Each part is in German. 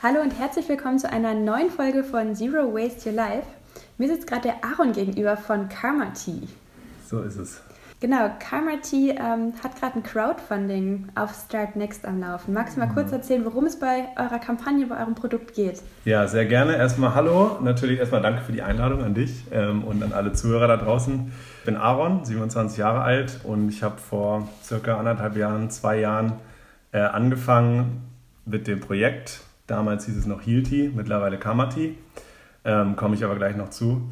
Hallo und herzlich willkommen zu einer neuen Folge von Zero Waste Your Life. Mir sitzt gerade der Aaron gegenüber von Karma Tea. So ist es. Genau, Karma Tea ähm, hat gerade ein Crowdfunding auf Start Next am Laufen. Magst du mal kurz erzählen, worum es bei eurer Kampagne, bei eurem Produkt geht? Ja, sehr gerne. Erstmal hallo. Natürlich erstmal danke für die Einladung an dich ähm, und an alle Zuhörer da draußen. Ich bin Aaron, 27 Jahre alt und ich habe vor circa anderthalb Jahren, zwei Jahren äh, angefangen mit dem Projekt. Damals hieß es noch Healty, mittlerweile Kamati. Ähm, Komme ich aber gleich noch zu.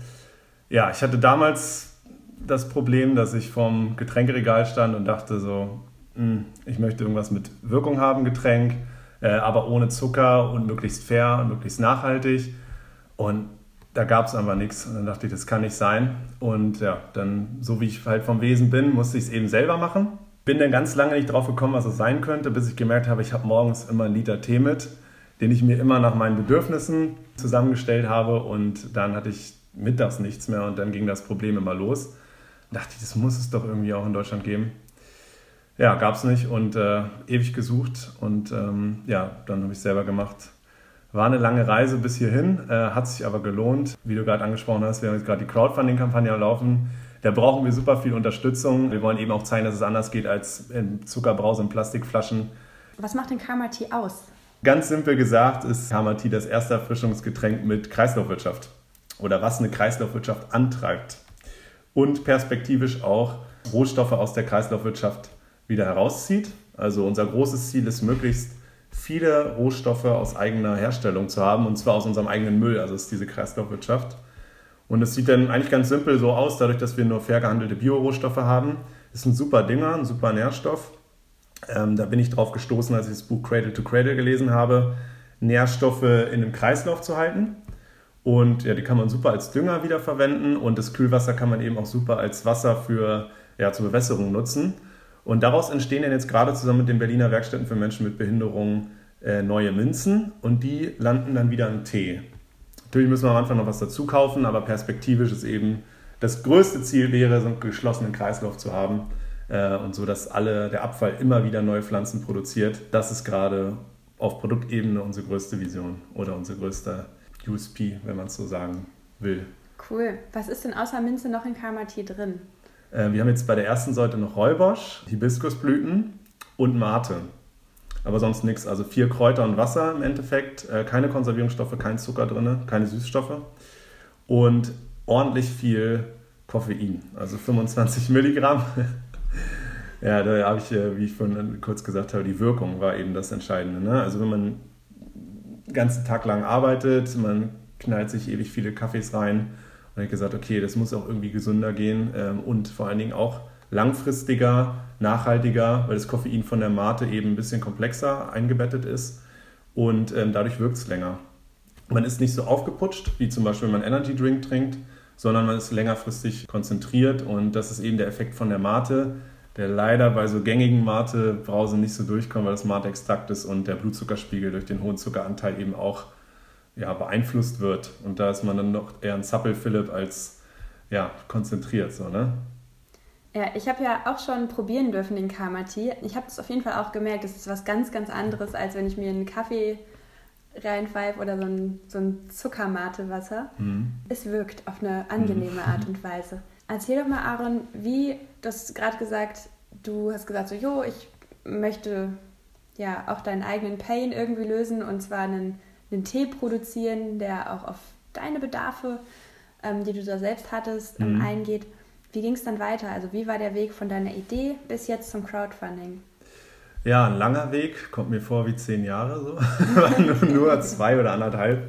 Ja, ich hatte damals das Problem, dass ich vorm Getränkeregal stand und dachte so, hm, ich möchte irgendwas mit Wirkung haben, Getränk, äh, aber ohne Zucker und möglichst fair und möglichst nachhaltig. Und da gab es einfach nichts. Und dann dachte ich, das kann nicht sein. Und ja, dann, so wie ich halt vom Wesen bin, musste ich es eben selber machen. Bin dann ganz lange nicht drauf gekommen, was es sein könnte, bis ich gemerkt habe, ich habe morgens immer einen Liter Tee mit, den ich mir immer nach meinen Bedürfnissen zusammengestellt habe. Und dann hatte ich mittags nichts mehr und dann ging das Problem immer los dachte ich, das muss es doch irgendwie auch in Deutschland geben. Ja, gab es nicht und äh, ewig gesucht und ähm, ja, dann habe ich es selber gemacht. War eine lange Reise bis hierhin, äh, hat sich aber gelohnt. Wie du gerade angesprochen hast, wir haben jetzt gerade die Crowdfunding-Kampagne am Laufen. Da brauchen wir super viel Unterstützung. Wir wollen eben auch zeigen, dass es anders geht als in Zuckerbrause in Plastikflaschen. Was macht denn Karma Tea aus? Ganz simpel gesagt ist Karma Tea das erste Erfrischungsgetränk mit Kreislaufwirtschaft oder was eine Kreislaufwirtschaft antreibt und perspektivisch auch Rohstoffe aus der Kreislaufwirtschaft wieder herauszieht. Also unser großes Ziel ist, möglichst viele Rohstoffe aus eigener Herstellung zu haben und zwar aus unserem eigenen Müll, also ist diese Kreislaufwirtschaft. Und es sieht dann eigentlich ganz simpel so aus, dadurch, dass wir nur fair gehandelte Biorohstoffe haben. Ist ein super Dinger, ein super Nährstoff. Ähm, da bin ich drauf gestoßen, als ich das Buch Cradle to Cradle gelesen habe, Nährstoffe in einem Kreislauf zu halten. Und ja, die kann man super als Dünger wiederverwenden und das Kühlwasser kann man eben auch super als Wasser für, ja, zur Bewässerung nutzen. Und daraus entstehen dann jetzt gerade zusammen mit den Berliner Werkstätten für Menschen mit Behinderungen äh, neue Minzen und die landen dann wieder im Tee. Natürlich müssen wir am Anfang noch was dazu kaufen, aber perspektivisch ist eben das größte Ziel wäre, so einen geschlossenen Kreislauf zu haben äh, und so, dass alle, der Abfall immer wieder neue Pflanzen produziert. Das ist gerade auf Produktebene unsere größte Vision oder unsere größte USP, wenn man es so sagen will. Cool. Was ist denn außer Minze noch in Karma-Tee drin? Äh, wir haben jetzt bei der ersten Seite noch Räubosch, Hibiskusblüten und Mate. Aber sonst nichts. Also vier Kräuter und Wasser im Endeffekt. Äh, keine Konservierungsstoffe, kein Zucker drin, keine Süßstoffe. Und ordentlich viel Koffein. Also 25 Milligramm. ja, da habe ich, äh, wie ich vorhin kurz gesagt habe, die Wirkung war eben das Entscheidende. Ne? Also wenn man den ganzen Tag lang arbeitet, man knallt sich ewig viele Kaffees rein und ich gesagt, okay, das muss auch irgendwie gesünder gehen ähm, und vor allen Dingen auch langfristiger, nachhaltiger, weil das Koffein von der Mate eben ein bisschen komplexer eingebettet ist und ähm, dadurch wirkt es länger. Man ist nicht so aufgeputscht, wie zum Beispiel, wenn man Energy Drink trinkt, sondern man ist längerfristig konzentriert und das ist eben der Effekt von der Mate der leider bei so gängigen Mate-Brausen nicht so durchkommt, weil das Mate-Extrakt ist und der Blutzuckerspiegel durch den hohen Zuckeranteil eben auch ja, beeinflusst wird. Und da ist man dann noch eher ein Zappel-Philipp als ja, konzentriert. So, ne? Ja, ich habe ja auch schon probieren dürfen den Kamati. Ich habe es auf jeden Fall auch gemerkt, es ist was ganz, ganz anderes, als wenn ich mir einen Kaffee reinpfeife oder so ein, so ein Zuckermate-Wasser. Mhm. Es wirkt auf eine angenehme mhm. Art und Weise. Erzähl doch mal, Aaron, wie, du hast gerade gesagt, du hast gesagt, so, jo, ich möchte ja auch deinen eigenen Pain irgendwie lösen und zwar einen, einen Tee produzieren, der auch auf deine Bedarfe, ähm, die du da selbst hattest, ähm, mhm. eingeht. Wie ging es dann weiter? Also wie war der Weg von deiner Idee bis jetzt zum Crowdfunding? Ja, ein langer Weg, kommt mir vor wie zehn Jahre so, nur zwei oder anderthalb.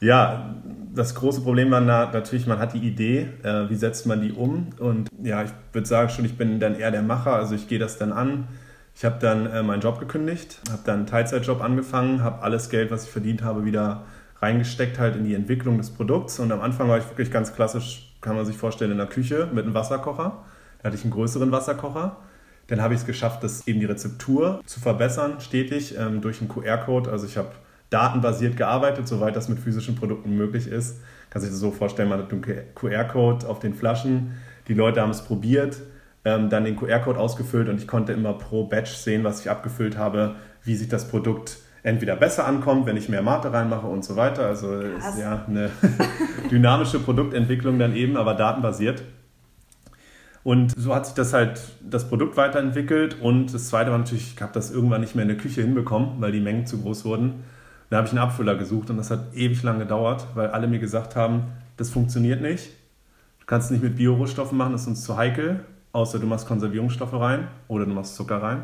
Ja, das große Problem war natürlich, man hat die Idee, äh, wie setzt man die um? Und ja, ich würde sagen schon, ich bin dann eher der Macher, also ich gehe das dann an. Ich habe dann äh, meinen Job gekündigt, habe dann einen Teilzeitjob angefangen, habe alles Geld, was ich verdient habe, wieder reingesteckt halt in die Entwicklung des Produkts. Und am Anfang war ich wirklich ganz klassisch, kann man sich vorstellen, in der Küche mit einem Wasserkocher. Da hatte ich einen größeren Wasserkocher. Dann habe ich es geschafft, das eben die Rezeptur zu verbessern, stetig ähm, durch einen QR-Code. Also ich habe datenbasiert gearbeitet, soweit das mit physischen Produkten möglich ist. Kann sich das so vorstellen, man hat einen QR-Code auf den Flaschen, die Leute haben es probiert, ähm, dann den QR-Code ausgefüllt und ich konnte immer pro Batch sehen, was ich abgefüllt habe, wie sich das Produkt entweder besser ankommt, wenn ich mehr Mate reinmache und so weiter. Also Krass. ist ja eine dynamische Produktentwicklung dann eben, aber datenbasiert. Und so hat sich das halt das Produkt weiterentwickelt. Und das zweite war natürlich, ich habe das irgendwann nicht mehr in der Küche hinbekommen, weil die Mengen zu groß wurden. Da habe ich einen Abfüller gesucht und das hat ewig lang gedauert, weil alle mir gesagt haben, das funktioniert nicht. Du kannst es nicht mit Biorohstoffen machen, das ist uns zu heikel, außer du machst Konservierungsstoffe rein oder du machst Zucker rein.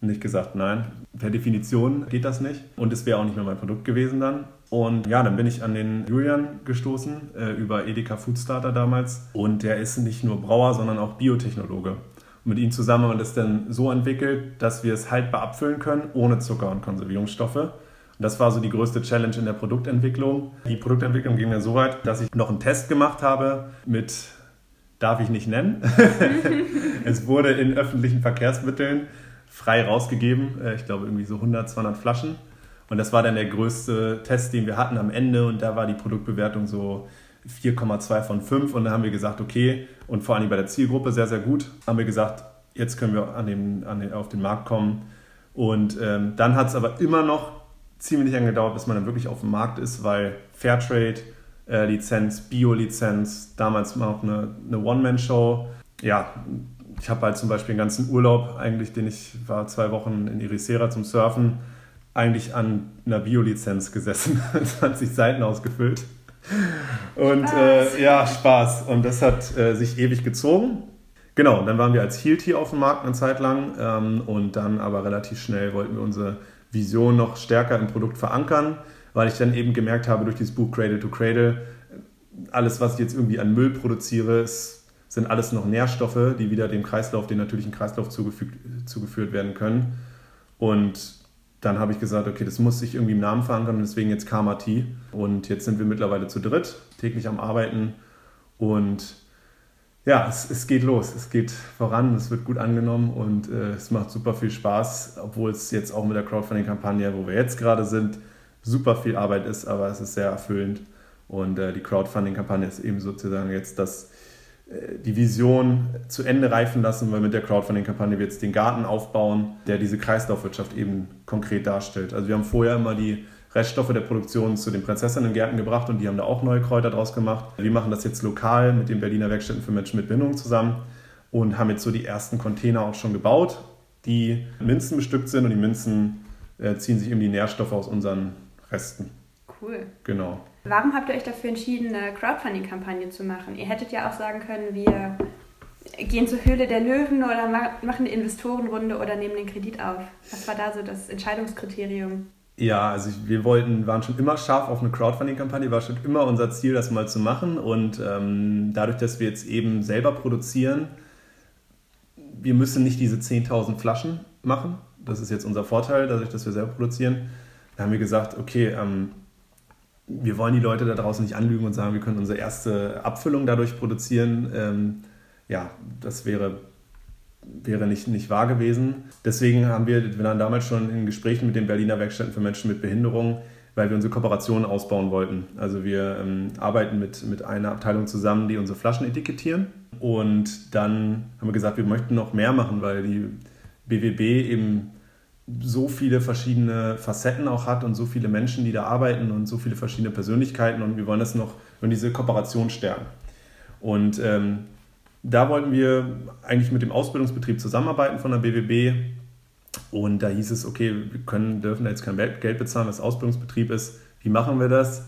Und ich gesagt, nein, per Definition geht das nicht. Und es wäre auch nicht mehr mein Produkt gewesen dann. Und ja, dann bin ich an den Julian gestoßen äh, über Edeka Foodstarter damals. Und der ist nicht nur Brauer, sondern auch Biotechnologe. Und mit ihm zusammen haben wir das dann so entwickelt, dass wir es haltbar abfüllen können, ohne Zucker und Konservierungsstoffe. Das war so die größte Challenge in der Produktentwicklung. Die Produktentwicklung ging mir so weit, dass ich noch einen Test gemacht habe mit, darf ich nicht nennen. es wurde in öffentlichen Verkehrsmitteln frei rausgegeben. Äh, ich glaube irgendwie so 100, 200 Flaschen. Und das war dann der größte Test, den wir hatten am Ende. Und da war die Produktbewertung so 4,2 von 5. Und da haben wir gesagt, okay, und vor allem bei der Zielgruppe sehr, sehr gut, haben wir gesagt, jetzt können wir an den, an den, auf den Markt kommen. Und ähm, dann hat es aber immer noch ziemlich lange gedauert, bis man dann wirklich auf dem Markt ist, weil Fairtrade-Lizenz, äh, Bio-Lizenz, damals noch eine, eine One-Man-Show. Ja, ich habe halt zum Beispiel den ganzen Urlaub, eigentlich, den ich war zwei Wochen in Irisera zum Surfen, eigentlich an einer Bio-Lizenz gesessen, 20 Seiten ausgefüllt. Und äh, ja, Spaß. Und das hat äh, sich ewig gezogen. Genau, dann waren wir als hier auf dem Markt eine Zeit lang ähm, und dann aber relativ schnell wollten wir unsere Vision noch stärker im Produkt verankern, weil ich dann eben gemerkt habe durch dieses Buch Cradle to Cradle, alles, was ich jetzt irgendwie an Müll produziere, ist, sind alles noch Nährstoffe, die wieder dem Kreislauf, den natürlichen Kreislauf zugeführt werden können. Und dann habe ich gesagt, okay, das muss sich irgendwie im Namen verankern und deswegen jetzt Karma Tea. Und jetzt sind wir mittlerweile zu dritt, täglich am Arbeiten und ja, es, es, geht los, es geht voran, es wird gut angenommen und äh, es macht super viel Spaß, obwohl es jetzt auch mit der Crowdfunding-Kampagne, wo wir jetzt gerade sind, super viel Arbeit ist, aber es ist sehr erfüllend. Und äh, die Crowdfunding-Kampagne ist eben sozusagen jetzt das, die Vision zu Ende reifen lassen, weil mit der Crowdfunding-Kampagne wir jetzt den Garten aufbauen, der diese Kreislaufwirtschaft eben konkret darstellt. Also wir haben vorher immer die Reststoffe der Produktion zu den Prinzessinnengärten gebracht und die haben da auch neue Kräuter draus gemacht. Wir machen das jetzt lokal mit den Berliner Werkstätten für Menschen mit Bindung zusammen und haben jetzt so die ersten Container auch schon gebaut, die Minzen bestückt sind und die Minzen äh, ziehen sich eben die Nährstoffe aus unseren Resten. Cool. Genau. Warum habt ihr euch dafür entschieden, eine Crowdfunding-Kampagne zu machen? Ihr hättet ja auch sagen können, wir gehen zur Höhle der Löwen oder machen eine Investorenrunde oder nehmen den Kredit auf. Was war da so das Entscheidungskriterium? Ja, also wir wollten, waren schon immer scharf auf eine Crowdfunding-Kampagne, war schon immer unser Ziel, das mal zu machen. Und ähm, dadurch, dass wir jetzt eben selber produzieren, wir müssen nicht diese 10.000 Flaschen machen. Das ist jetzt unser Vorteil, dadurch, dass wir selber produzieren. Da haben wir gesagt, okay, ähm, wir wollen die Leute da draußen nicht anlügen und sagen, wir können unsere erste Abfüllung dadurch produzieren. Ähm, ja, das wäre wäre nicht, nicht wahr gewesen. Deswegen haben wir, wir waren damals schon in Gesprächen mit den Berliner Werkstätten für Menschen mit Behinderung, weil wir unsere Kooperation ausbauen wollten. Also wir ähm, arbeiten mit, mit einer Abteilung zusammen, die unsere Flaschen etikettieren. Und dann haben wir gesagt, wir möchten noch mehr machen, weil die BWB eben so viele verschiedene Facetten auch hat und so viele Menschen, die da arbeiten und so viele verschiedene Persönlichkeiten und wir wollen das noch, wir diese Kooperation stärken. Und ähm, da wollten wir eigentlich mit dem Ausbildungsbetrieb zusammenarbeiten von der BWB. Und da hieß es, okay, wir können, dürfen da jetzt kein Geld bezahlen, was Ausbildungsbetrieb ist. Wie machen wir das?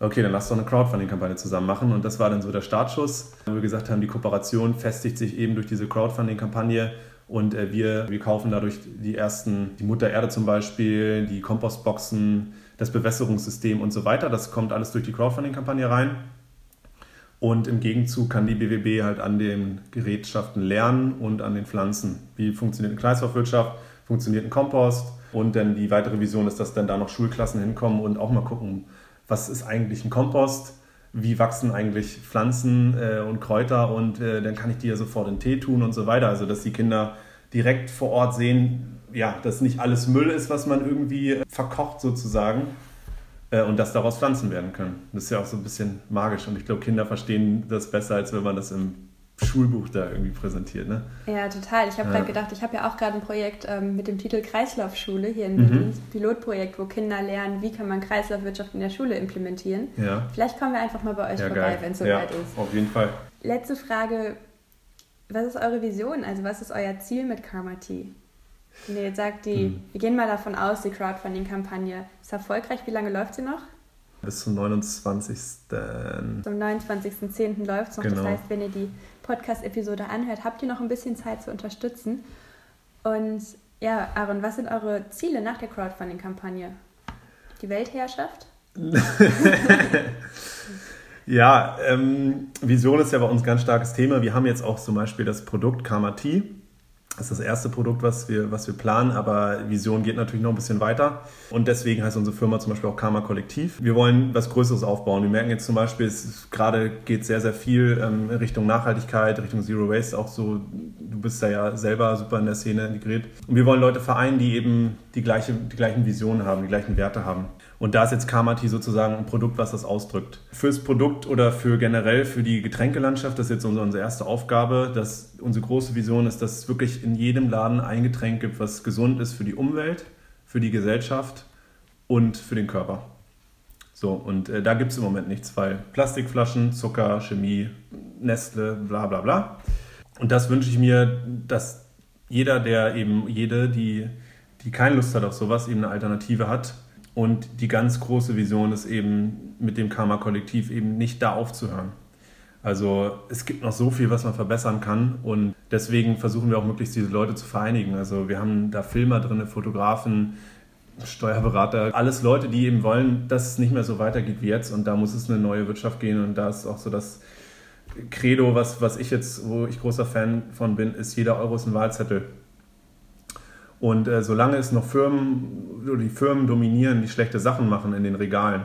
Okay, dann lass doch eine Crowdfunding-Kampagne zusammen machen. Und das war dann so der Startschuss, wo wir gesagt haben, die Kooperation festigt sich eben durch diese Crowdfunding-Kampagne. Und äh, wir, wir kaufen dadurch die ersten, die Mutter Erde zum Beispiel, die Kompostboxen, das Bewässerungssystem und so weiter. Das kommt alles durch die Crowdfunding-Kampagne rein. Und im Gegenzug kann die BWB halt an den Gerätschaften lernen und an den Pflanzen. Wie funktioniert eine Kreislaufwirtschaft, funktioniert ein Kompost und dann die weitere Vision ist, dass dann da noch Schulklassen hinkommen und auch mal gucken, was ist eigentlich ein Kompost, wie wachsen eigentlich Pflanzen äh, und Kräuter und äh, dann kann ich ja sofort in Tee tun und so weiter. Also dass die Kinder direkt vor Ort sehen, ja, dass nicht alles Müll ist, was man irgendwie verkocht sozusagen, äh, und dass daraus Pflanzen werden können. Das ist ja auch so ein bisschen magisch und ich glaube, Kinder verstehen das besser, als wenn man das im Schulbuch da irgendwie präsentiert. Ne? Ja, total. Ich habe ja. gerade gedacht, ich habe ja auch gerade ein Projekt ähm, mit dem Titel Kreislaufschule hier in mhm. Berlin, ein Pilotprojekt, wo Kinder lernen, wie kann man Kreislaufwirtschaft in der Schule implementieren. Ja. Vielleicht kommen wir einfach mal bei euch ja, vorbei, wenn es soweit ja, ist. Auf jeden Fall. Letzte Frage. Was ist eure Vision? Also was ist euer Ziel mit Karma Tea? Wenn ihr jetzt sagt, die, mhm. wir gehen mal davon aus, die Crowdfunding-Kampagne ist erfolgreich, wie lange läuft sie noch? Bis zum 29. Zum 29.10. läuft es noch. Genau. Das heißt, wenn ihr die Podcast-Episode anhört, habt ihr noch ein bisschen Zeit zu unterstützen. Und ja, Aaron, was sind eure Ziele nach der Crowdfunding-Kampagne? Die Weltherrschaft? ja, ähm, Vision ist ja bei uns ein ganz starkes Thema. Wir haben jetzt auch zum Beispiel das Produkt Karma Tea. Das ist das erste Produkt, was wir, was wir planen, aber Vision geht natürlich noch ein bisschen weiter. Und deswegen heißt unsere Firma zum Beispiel auch Karma Kollektiv. Wir wollen was Größeres aufbauen. Wir merken jetzt zum Beispiel, es gerade geht sehr, sehr viel ähm, Richtung Nachhaltigkeit, Richtung Zero Waste. Auch so, du bist da ja selber super in der Szene integriert. Und wir wollen Leute vereinen, die eben die, gleiche, die gleichen Visionen haben, die gleichen Werte haben. Und da ist jetzt Kamati sozusagen ein Produkt, was das ausdrückt. Fürs Produkt oder für generell für die Getränkelandschaft, das ist jetzt unsere erste Aufgabe. Dass unsere große Vision ist, dass wirklich in jedem Laden ein Getränk gibt, was gesund ist für die Umwelt, für die Gesellschaft und für den Körper. So, und äh, da gibt es im Moment nichts, weil Plastikflaschen, Zucker, Chemie, Nestle, bla bla bla. Und das wünsche ich mir, dass jeder, der eben, jede, die, die keine Lust hat auf sowas, eben eine Alternative hat, und die ganz große Vision ist eben mit dem Karma-Kollektiv eben nicht da aufzuhören. Also es gibt noch so viel, was man verbessern kann und deswegen versuchen wir auch möglichst diese Leute zu vereinigen. Also wir haben da Filmer drin, Fotografen, Steuerberater, alles Leute, die eben wollen, dass es nicht mehr so weitergeht wie jetzt und da muss es eine neue Wirtschaft gehen und da ist auch so das Credo, was, was ich jetzt, wo ich großer Fan von bin, ist jeder Euro ist ein Wahlzettel. Und äh, solange es noch Firmen, die Firmen dominieren, die schlechte Sachen machen in den Regalen,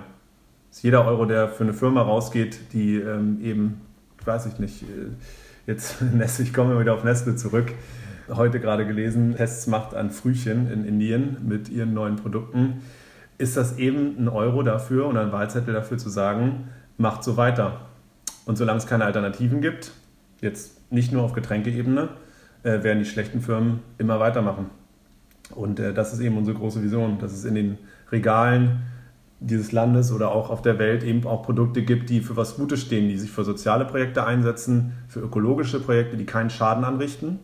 ist jeder Euro, der für eine Firma rausgeht, die ähm, eben, weiß ich nicht, äh, jetzt Nestle, ich komme wieder auf Nestle zurück, heute gerade gelesen, Tests macht an Frühchen in Indien mit ihren neuen Produkten, ist das eben ein Euro dafür und ein Wahlzettel dafür zu sagen, macht so weiter. Und solange es keine Alternativen gibt, jetzt nicht nur auf Getränkeebene, äh, werden die schlechten Firmen immer weitermachen. Und äh, das ist eben unsere große Vision, dass es in den Regalen dieses Landes oder auch auf der Welt eben auch Produkte gibt, die für was Gutes stehen, die sich für soziale Projekte einsetzen, für ökologische Projekte, die keinen Schaden anrichten.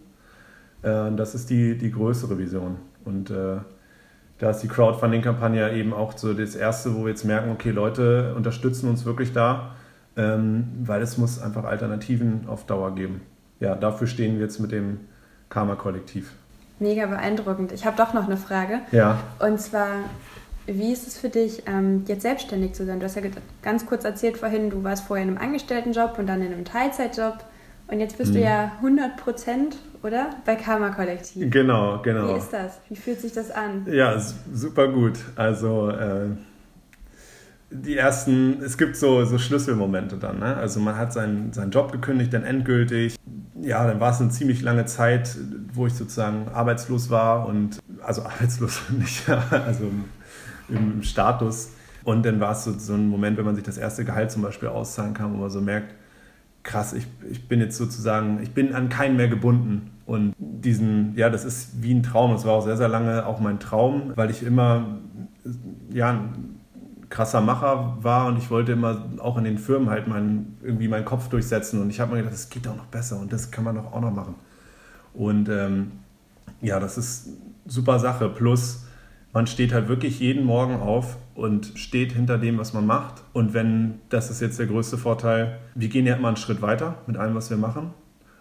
Äh, das ist die, die größere Vision. Und äh, da ist die Crowdfunding-Kampagne eben auch so das Erste, wo wir jetzt merken, okay, Leute unterstützen uns wirklich da, ähm, weil es muss einfach Alternativen auf Dauer geben. Ja, dafür stehen wir jetzt mit dem Karma-Kollektiv. Mega beeindruckend. Ich habe doch noch eine Frage. Ja. Und zwar, wie ist es für dich, ähm, jetzt selbstständig zu sein? Du hast ja ganz kurz erzählt vorhin, du warst vorher in einem Angestelltenjob und dann in einem Teilzeitjob. Und jetzt bist mhm. du ja 100 Prozent, oder? Bei Karma Kollektiv. Genau, genau. Wie ist das? Wie fühlt sich das an? Ja, super gut. Also, äh, die ersten, es gibt so, so Schlüsselmomente dann. Ne? Also man hat seinen, seinen Job gekündigt, dann endgültig. Ja, dann war es eine ziemlich lange Zeit, wo ich sozusagen arbeitslos war und, also arbeitslos nicht, also im, Status. Und dann war es so, so ein Moment, wenn man sich das erste Gehalt zum Beispiel auszahlen kann, wo man so merkt, krass, ich, ich bin jetzt sozusagen, ich bin an keinen mehr gebunden. Und diesen, ja, das ist wie ein Traum. Das war auch sehr, sehr lange auch mein Traum, weil ich immer, ja, krasser Macher war und ich wollte immer auch in den Firmen halt mein, irgendwie meinen Kopf durchsetzen und ich habe mir gedacht, das geht doch noch besser und das kann man doch auch noch machen. Und ähm, ja, das ist super Sache. Plus, man steht halt wirklich jeden Morgen auf und steht hinter dem, was man macht. Und wenn, das ist jetzt der größte Vorteil, wir gehen ja immer einen Schritt weiter mit allem, was wir machen.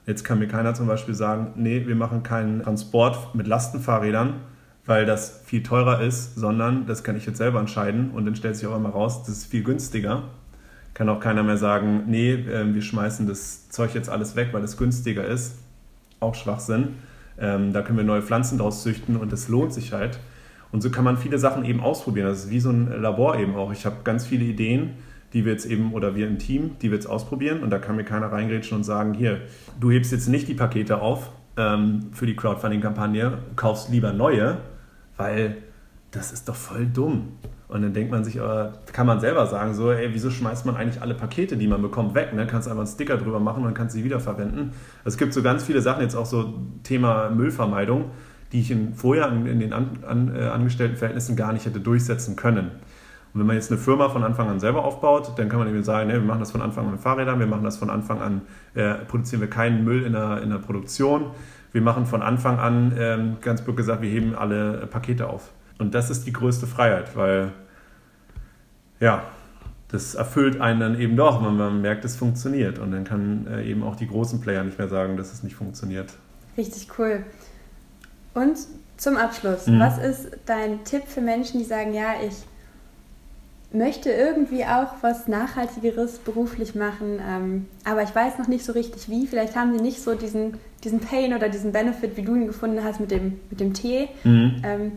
Jetzt kann mir keiner zum Beispiel sagen, nee, wir machen keinen Transport mit Lastenfahrrädern, weil das viel teurer ist, sondern das kann ich jetzt selber entscheiden und dann stellt sich auch immer raus, das ist viel günstiger. Kann auch keiner mehr sagen, nee, ähm, wir schmeißen das Zeug jetzt alles weg, weil es günstiger ist. Auch Schwachsinn. Ähm, da können wir neue Pflanzen draus züchten und das lohnt sich halt. Und so kann man viele Sachen eben ausprobieren. Das ist wie so ein Labor eben auch. Ich habe ganz viele Ideen, die wir jetzt eben, oder wir im Team, die wir jetzt ausprobieren. Und da kann mir keiner reingrätschen und sagen, hier, du hebst jetzt nicht die Pakete auf ähm, für die Crowdfunding-Kampagne, kaufst lieber neue, weil das ist doch voll dumm. Und dann denkt man sich, äh, kann man selber sagen, so, ey, wieso schmeißt man eigentlich alle Pakete, die man bekommt, weg? Ne? Kannst einfach einen Sticker drüber machen und kannst sie wiederverwenden. Es gibt so ganz viele Sachen, jetzt auch so Thema Müllvermeidung, die ich in, vorher in, den an, an, äh, Angestelltenverhältnissen gar nicht hätte durchsetzen können. Und wenn man jetzt eine Firma von Anfang an selber aufbaut, dann kann man eben sagen, ne, wir machen das von Anfang an mit Fahrrädern, wir machen das von Anfang an, äh, produzieren wir keinen Müll in der, in der Produktion. Wir machen von Anfang an, ähm, ganz blöd gesagt, wir heben alle Pakete auf. Und das ist die größte Freiheit, weil ja, das erfüllt einen dann eben doch, wenn man merkt, es funktioniert. Und dann kann äh, eben auch die großen Player nicht mehr sagen, dass es nicht funktioniert. Richtig cool. Und zum Abschluss, mhm. was ist dein Tipp für Menschen, die sagen, ja, ich möchte irgendwie auch was Nachhaltigeres beruflich machen, ähm, aber ich weiß noch nicht so richtig wie. Vielleicht haben sie nicht so diesen, diesen Pain oder diesen Benefit, wie du ihn gefunden hast mit dem, mit dem Tee. Mhm. Ähm,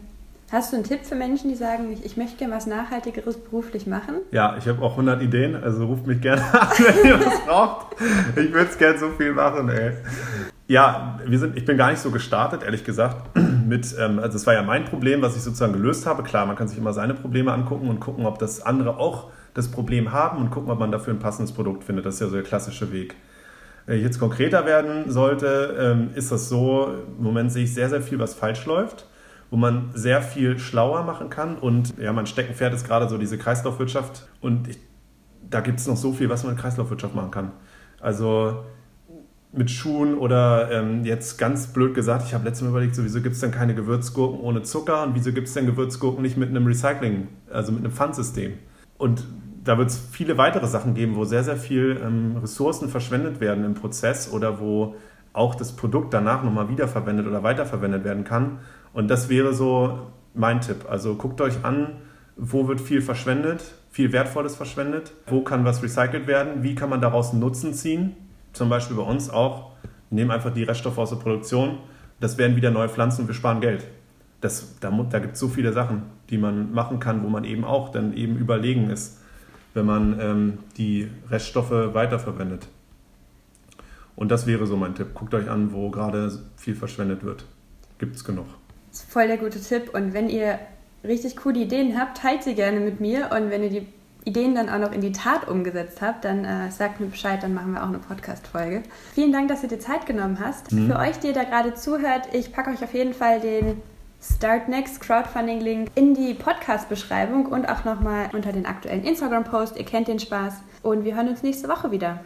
hast du einen Tipp für Menschen, die sagen, ich, ich möchte gerne was Nachhaltigeres beruflich machen? Ja, ich habe auch 100 Ideen, also ruft mich gerne an, wenn ihr was braucht. Ich würde es gerne so viel machen, ey. Ja, wir sind, ich bin gar nicht so gestartet, ehrlich gesagt, mit, ähm, also es war ja mein Problem, was ich sozusagen gelöst habe. Klar, man kann sich immer seine Probleme angucken und gucken, ob das andere auch das Problem haben und gucken, ob man dafür ein passendes Produkt findet. Das ist ja so der klassische Weg. Wenn ich jetzt konkreter werden sollte, ähm, ist das so, im Moment sehe ich sehr, sehr viel, was falsch läuft, wo man sehr viel schlauer machen kann. Und ja, mein Steckenpferd ist gerade so diese Kreislaufwirtschaft. Und ich, da gibt es noch so viel, was man in Kreislaufwirtschaft machen kann. Also mit Schuhen oder ähm, jetzt ganz blöd gesagt, ich habe letztes Mal überlegt, so, wieso gibt es denn keine Gewürzgurken ohne Zucker und wieso gibt es denn Gewürzgurken nicht mit einem Recycling, also mit einem Pfandsystem? Und da wird es viele weitere Sachen geben, wo sehr, sehr viel ähm, Ressourcen verschwendet werden im Prozess oder wo auch das Produkt danach nochmal wiederverwendet oder weiterverwendet werden kann. Und das wäre so mein Tipp. Also guckt euch an, wo wird viel verschwendet, viel Wertvolles verschwendet, wo kann was recycelt werden, wie kann man daraus einen Nutzen ziehen zum Beispiel bei uns auch, wir nehmen einfach die Reststoffe aus der Produktion, das werden wieder neue Pflanzen und wir sparen Geld. Das, da da gibt es so viele Sachen, die man machen kann, wo man eben auch dann eben überlegen ist, wenn man ähm, die Reststoffe weiterverwendet. Und das wäre so mein Tipp. Guckt euch an, wo gerade viel verschwendet wird. Gibt es genug. Das ist voll der gute Tipp. Und wenn ihr richtig coole Ideen habt, teilt sie gerne mit mir. Und wenn ihr die Ideen dann auch noch in die Tat umgesetzt habt, dann äh, sagt mir Bescheid, dann machen wir auch eine Podcast-Folge. Vielen Dank, dass du dir Zeit genommen hast. Mhm. Für euch, die da gerade zuhört, ich packe euch auf jeden Fall den Start Next Crowdfunding-Link in die Podcast-Beschreibung und auch nochmal unter den aktuellen Instagram-Post. Ihr kennt den Spaß. Und wir hören uns nächste Woche wieder.